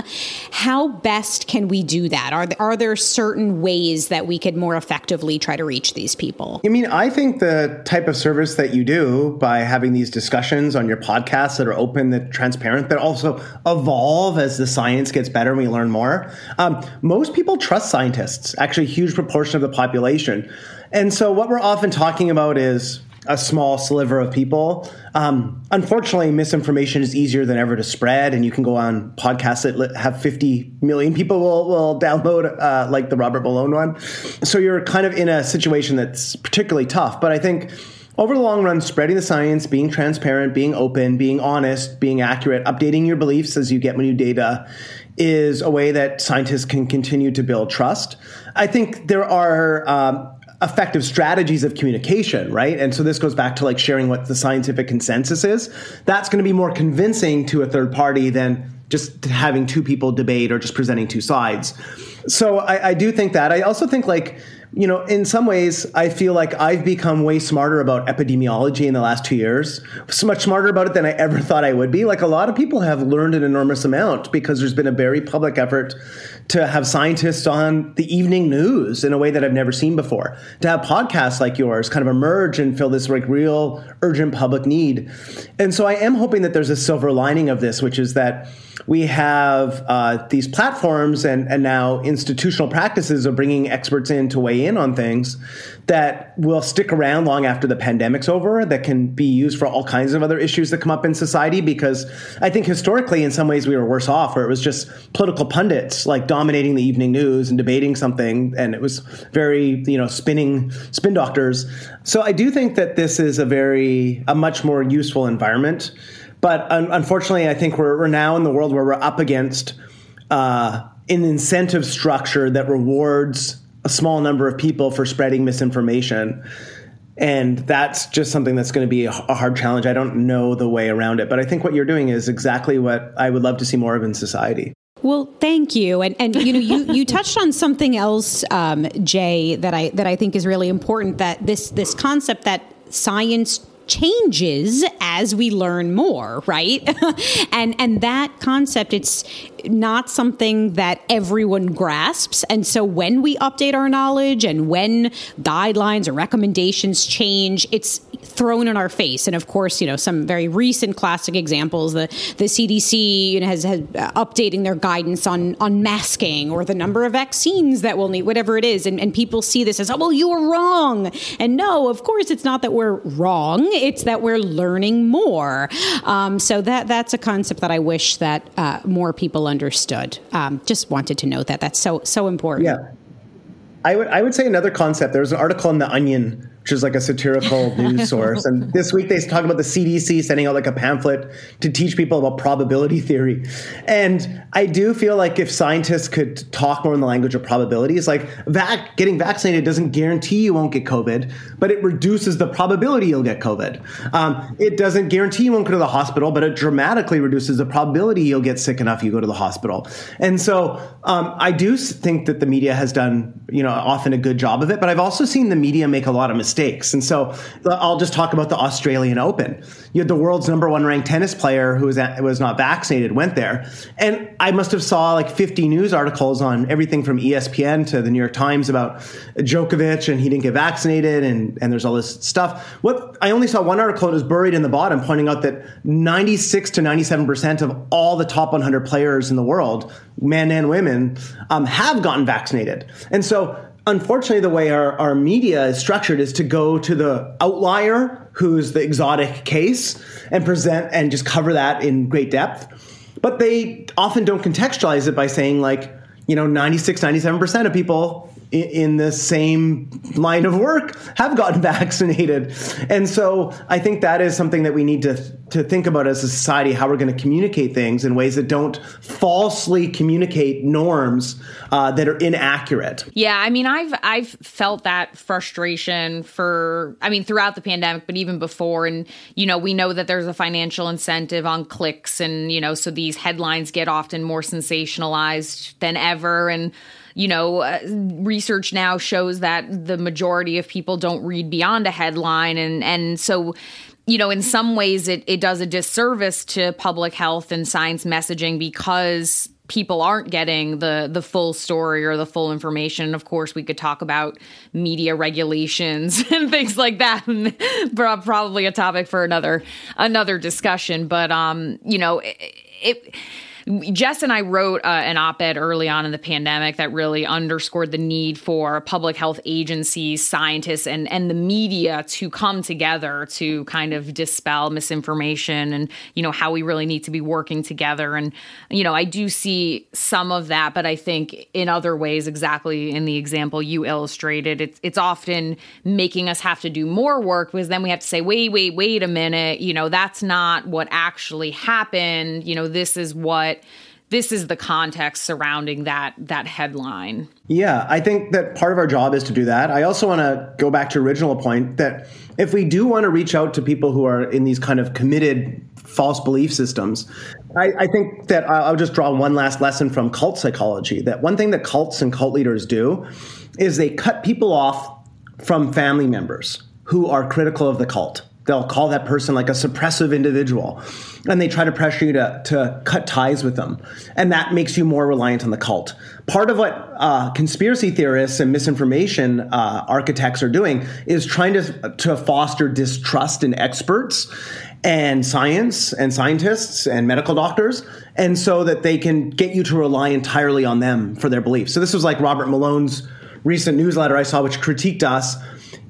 How best can we do that? Are, are there certain ways that we could more effectively try to reach these people? I mean, I think the type of service that you do by having these discussions on your podcasts that are open, that transparent, that also evolve as the science gets better and we learn more. Um, most people trust scientists, actually, a huge proportion of the population. And so, what we're often talking about is a small sliver of people. Um, unfortunately, misinformation is easier than ever to spread, and you can go on podcasts that have 50 million people will, will download, uh, like the Robert Malone one. So you're kind of in a situation that's particularly tough. But I think over the long run, spreading the science, being transparent, being open, being honest, being accurate, updating your beliefs as you get new data is a way that scientists can continue to build trust. I think there are um, effective strategies of communication, right? And so this goes back to like sharing what the scientific consensus is. That's going to be more convincing to a third party than just having two people debate or just presenting two sides. So I, I do think that. I also think like you know, in some ways, I feel like I've become way smarter about epidemiology in the last two years. So much smarter about it than I ever thought I would be. Like a lot of people have learned an enormous amount because there's been a very public effort to have scientists on the evening news in a way that I've never seen before. To have podcasts like yours kind of emerge and fill this like real urgent public need. And so I am hoping that there's a silver lining of this, which is that we have uh, these platforms and, and now institutional practices of bringing experts in to weigh in on things that will stick around long after the pandemic's over, that can be used for all kinds of other issues that come up in society. Because I think historically, in some ways, we were worse off, where it was just political pundits like dominating the evening news and debating something, and it was very, you know, spinning spin doctors. So I do think that this is a very, a much more useful environment. But un- unfortunately, I think we're, we're now in the world where we're up against uh, an incentive structure that rewards a small number of people for spreading misinformation. And that's just something that's going to be a hard challenge. I don't know the way around it, but I think what you're doing is exactly what I would love to see more of in society. Well, thank you, and and you know you you touched on something else, um, Jay, that I that I think is really important. That this this concept that science changes as we learn more right? And and that concept it's not something that everyone grasps. And so when we update our knowledge and when guidelines or recommendations change it's thrown in our face and of course you know some very recent classic examples the the CDC you know has, has uh, updating their guidance on on masking or the number of vaccines that we'll need whatever it is and, and people see this as oh well you were wrong and no of course it's not that we're wrong it's that we're learning more. Um, so that that's a concept that I wish that uh, more people understood. Um, just wanted to note that that's so so important. Yeah, I would I would say another concept. There was an article in the Onion which is like a satirical news source. And this week they talk about the CDC sending out like a pamphlet to teach people about probability theory. And I do feel like if scientists could talk more in the language of probabilities, like vac- getting vaccinated doesn't guarantee you won't get COVID, but it reduces the probability you'll get COVID. Um, it doesn't guarantee you won't go to the hospital, but it dramatically reduces the probability you'll get sick enough you go to the hospital. And so um, I do think that the media has done, you know, often a good job of it, but I've also seen the media make a lot of mistakes And so I'll just talk about the Australian Open. You had the world's number one ranked tennis player who was at, was not vaccinated went there, and I must have saw like 50 news articles on everything from ESPN to the New York Times about Djokovic and he didn't get vaccinated and and there's all this stuff. What I only saw one article that was buried in the bottom pointing out that 96 to 97 percent of all the top 100 players in the world, men and women, um, have gotten vaccinated, and so unfortunately, the way our, our media is structured is to go to the outlier, who's the exotic case, and present and just cover that in great depth. But they often don't contextualize it by saying, like, you know, 96, 97% of people in the same line of work have gotten vaccinated. And so I think that is something that we need to, to think about as a society how we're going to communicate things in ways that don't falsely communicate norms uh, that are inaccurate. Yeah, I mean, I've I've felt that frustration for I mean throughout the pandemic, but even before. And you know, we know that there's a financial incentive on clicks, and you know, so these headlines get often more sensationalized than ever, and you know, uh, research now shows that the majority of people don't read beyond a headline. And, and so, you know, in some ways it, it does a disservice to public health and science messaging because people aren't getting the the full story or the full information. Of course, we could talk about media regulations and things like that. Probably a topic for another another discussion. But um, you know, it, it Jess and I wrote uh, an op ed early on in the pandemic that really underscored the need for public health agencies, scientists, and, and the media to come together to kind of dispel misinformation and, you know, how we really need to be working together. And, you know, I do see some of that, but I think in other ways, exactly in the example you illustrated, it's, it's often making us have to do more work because then we have to say, wait, wait, wait a minute, you know, that's not what actually happened. You know, this is what but this is the context surrounding that that headline. Yeah, I think that part of our job is to do that. I also want to go back to original point that if we do want to reach out to people who are in these kind of committed false belief systems, I, I think that I'll just draw one last lesson from cult psychology. That one thing that cults and cult leaders do is they cut people off from family members who are critical of the cult they'll call that person like a suppressive individual and they try to pressure you to, to cut ties with them. And that makes you more reliant on the cult. Part of what uh, conspiracy theorists and misinformation uh, architects are doing is trying to, to foster distrust in experts and science and scientists and medical doctors and so that they can get you to rely entirely on them for their beliefs. So this was like robert malone's recent newsletter i saw which critiqued us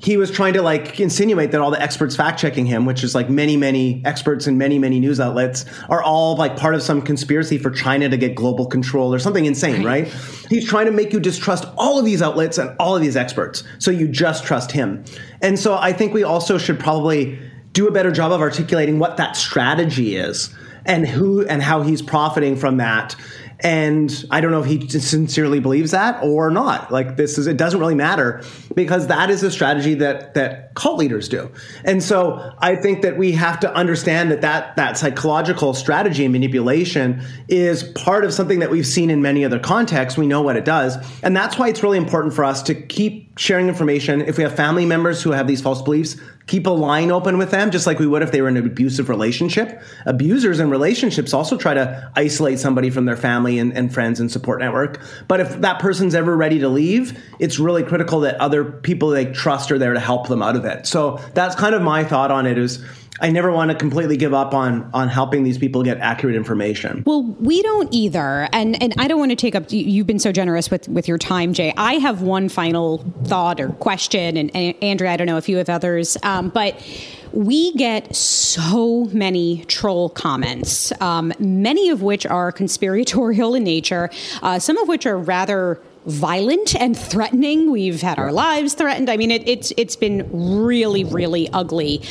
he was trying to like insinuate that all the experts fact checking him, which is like many, many experts and many, many news outlets are all like part of some conspiracy for China to get global control or something insane, right? right? He's trying to make you distrust all of these outlets and all of these experts. So you just trust him. And so I think we also should probably do a better job of articulating what that strategy is and who and how he's profiting from that and I don't know if he sincerely believes that or not. Like this is, it doesn't really matter because that is a strategy that that cult leaders do. And so I think that we have to understand that that that psychological strategy and manipulation is part of something that we've seen in many other contexts. We know what it does, and that's why it's really important for us to keep sharing information. If we have family members who have these false beliefs, keep a line open with them, just like we would if they were in an abusive relationship. Abusers in relationships also try to isolate somebody from their family and, and, friends and support network. But if that person's ever ready to leave, it's really critical that other people they trust are there to help them out of it. So that's kind of my thought on it is I never want to completely give up on on helping these people get accurate information. Well, we don't either, and and I don't want to take up. You've been so generous with with your time, Jay. I have one final thought or question, and, and Andrea, I don't know if you have others, um, but we get so many troll comments, um, many of which are conspiratorial in nature, uh, some of which are rather violent and threatening. We've had our lives threatened. I mean, it, it's it's been really, really ugly.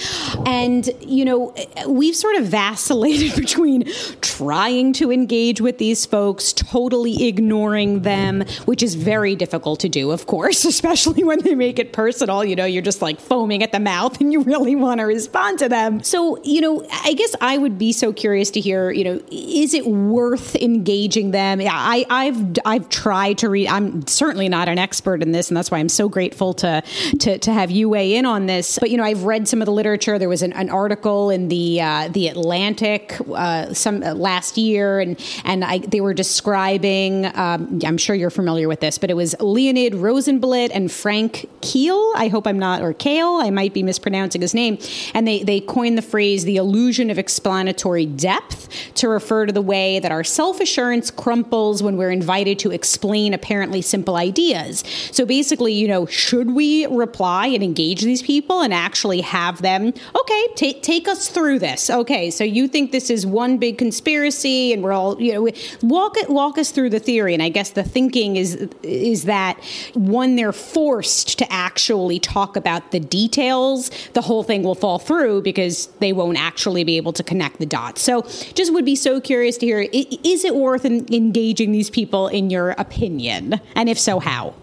And you know, we've sort of vacillated between trying to engage with these folks, totally ignoring them, which is very difficult to do, of course, especially when they make it personal. You know, you're just like foaming at the mouth and you really want to respond to them. So, you know, I guess I would be so curious to hear, you know, is it worth engaging them? I, I've I've tried to read. I'm certainly not an expert in this, and that's why I'm so grateful to to, to have you weigh in on this. But you know, I've read some of the literature. There was an, an article in the uh, the Atlantic uh, some uh, last year, and and I, they were describing. Um, I'm sure you're familiar with this, but it was Leonid Rosenblatt and Frank Keel. I hope I'm not or Kale. I might be mispronouncing his name, and they they coined the phrase "the illusion of explanatory depth" to refer to the way that our self assurance crumples when we're invited to explain apparently simple ideas. So basically, you know, should we reply and engage these people and actually have them? Okay, take take us through this. Okay, so you think this is one big conspiracy, and we're all you know walk it walk us through the theory. And I guess the thinking is is that when they're forced to actually talk about the details, the whole thing will fall through because they won't actually be able to connect the dots. So just would be so curious to hear is it worth engaging these people in your opinion? And if so, how?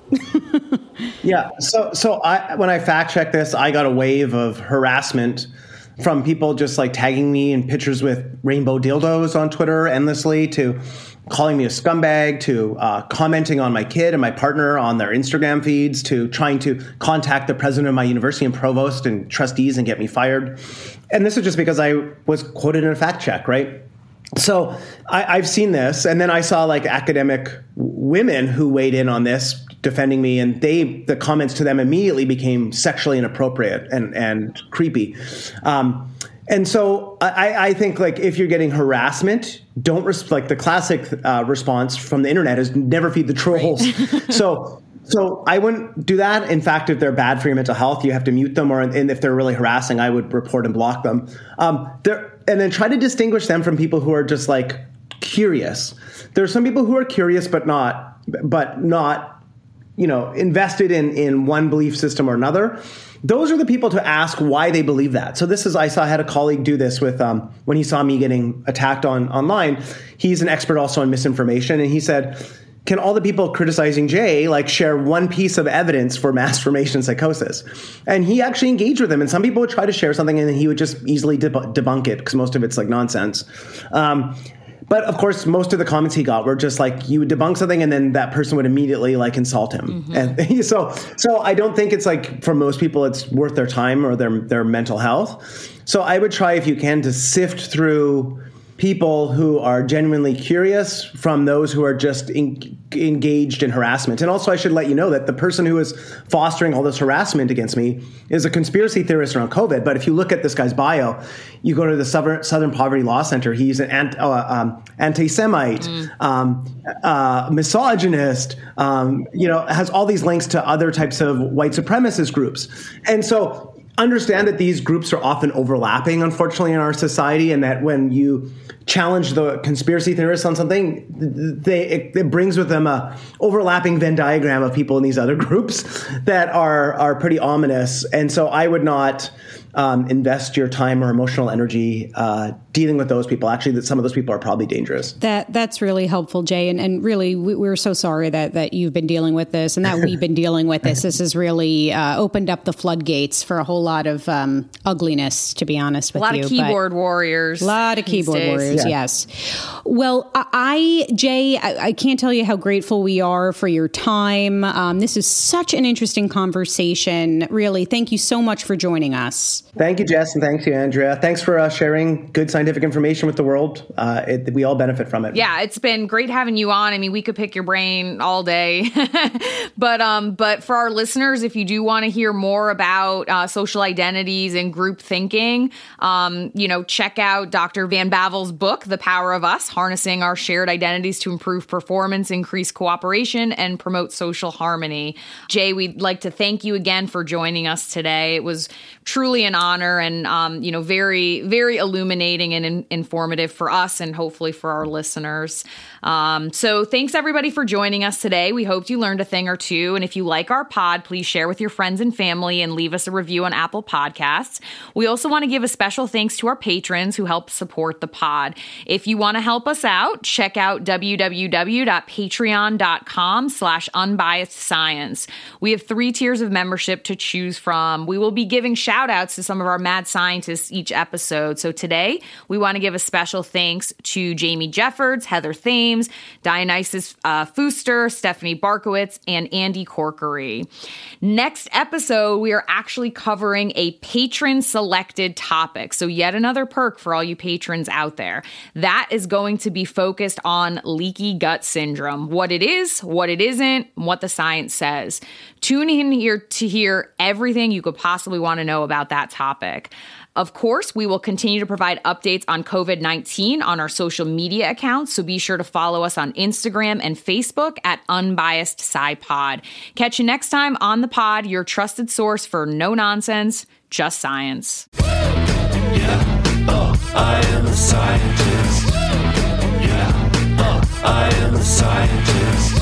yeah. So so I when I fact checked this, I got a wave of harassment from people just like tagging me in pictures with rainbow dildos on Twitter endlessly to calling me a scumbag to uh, commenting on my kid and my partner on their Instagram feeds to trying to contact the president of my university and provost and trustees and get me fired. And this is just because I was quoted in a fact check, right? So I, have seen this, and then I saw like academic women who weighed in on this, defending me, and they the comments to them immediately became sexually inappropriate and and creepy. Um, and so I, I, think like if you're getting harassment, don't res- like the classic uh, response from the internet is never feed the trolls. Right. so so I wouldn't do that. In fact, if they're bad for your mental health, you have to mute them, or and if they're really harassing, I would report and block them. Um, there, and then try to distinguish them from people who are just like curious. There are some people who are curious, but not, but not, you know, invested in in one belief system or another those are the people to ask why they believe that. So this is I saw I had a colleague do this with um, when he saw me getting attacked on online. He's an expert also on misinformation, and he said, "Can all the people criticizing Jay like share one piece of evidence for mass formation psychosis?" And he actually engaged with them. And some people would try to share something, and then he would just easily deb- debunk it because most of it's like nonsense. Um, but of course, most of the comments he got were just like you would debunk something, and then that person would immediately like insult him. Mm-hmm. And so, so I don't think it's like for most people it's worth their time or their their mental health. So I would try if you can to sift through people who are genuinely curious from those who are just in, engaged in harassment. And also, I should let you know that the person who is fostering all this harassment against me is a conspiracy theorist around COVID. But if you look at this guy's bio, you go to the Southern, Southern Poverty Law Center, he's an ant, uh, um, anti Semite, mm. um, uh, misogynist, um, you know, has all these links to other types of white supremacist groups. And so understand that these groups are often overlapping, unfortunately, in our society, and that when you challenge the conspiracy theorists on something, they it, it, brings with them a overlapping Venn diagram of people in these other groups that are are pretty ominous. And so I would not um, invest your time or emotional energy uh, dealing with those people. Actually, that some of those people are probably dangerous. That that's really helpful, Jay. And, and really, we, are so sorry that that you've been dealing with this and that we've been dealing with this. This has really uh, opened up the floodgates for a whole lot of um, ugliness. To be honest with you, a lot you, of keyboard warriors. A lot of keyboard warriors. Yeah. Yes. Well, I, Jay, I, I, can't tell you how grateful we are for your time. Um, this is such an interesting conversation. Really, thank you so much for joining us. Thank you, Jess, and thanks you, Andrea. Thanks for uh, sharing good scientific information with the world. Uh, it, we all benefit from it. Yeah, it's been great having you on. I mean, we could pick your brain all day, but um, but for our listeners, if you do want to hear more about uh, social identities and group thinking, um, you know, check out Dr. Van Bavel's book, "The Power of Us: Harnessing Our Shared Identities to Improve Performance, Increase Cooperation, and Promote Social Harmony." Jay, we'd like to thank you again for joining us today. It was truly an honor and, um, you know, very, very illuminating and in- informative for us and hopefully for our listeners. Um, so thanks everybody for joining us today. We hope you learned a thing or two. And if you like our pod, please share with your friends and family and leave us a review on Apple Podcasts. We also want to give a special thanks to our patrons who help support the pod. If you want to help us out, check out www.patreon.com slash unbiased science. We have three tiers of membership to choose from. We will be giving shout outs to some of our mad scientists each episode. So today we want to give a special thanks to Jamie Jeffords, Heather Thames, Dionysus uh, Fooster, Stephanie Barkowitz, and Andy Corkery. Next episode, we are actually covering a patron selected topic. So, yet another perk for all you patrons out there. That is going to be focused on leaky gut syndrome what it is, what it isn't, what the science says. Tune in here to hear everything you could possibly want to know about that topic. Of course, we will continue to provide updates on COVID 19 on our social media accounts, so be sure to follow us on Instagram and Facebook at Unbiased SciPod. Catch you next time on the pod, your trusted source for no nonsense, just science. Yeah, oh, I am a scientist. Yeah, oh, I am a scientist.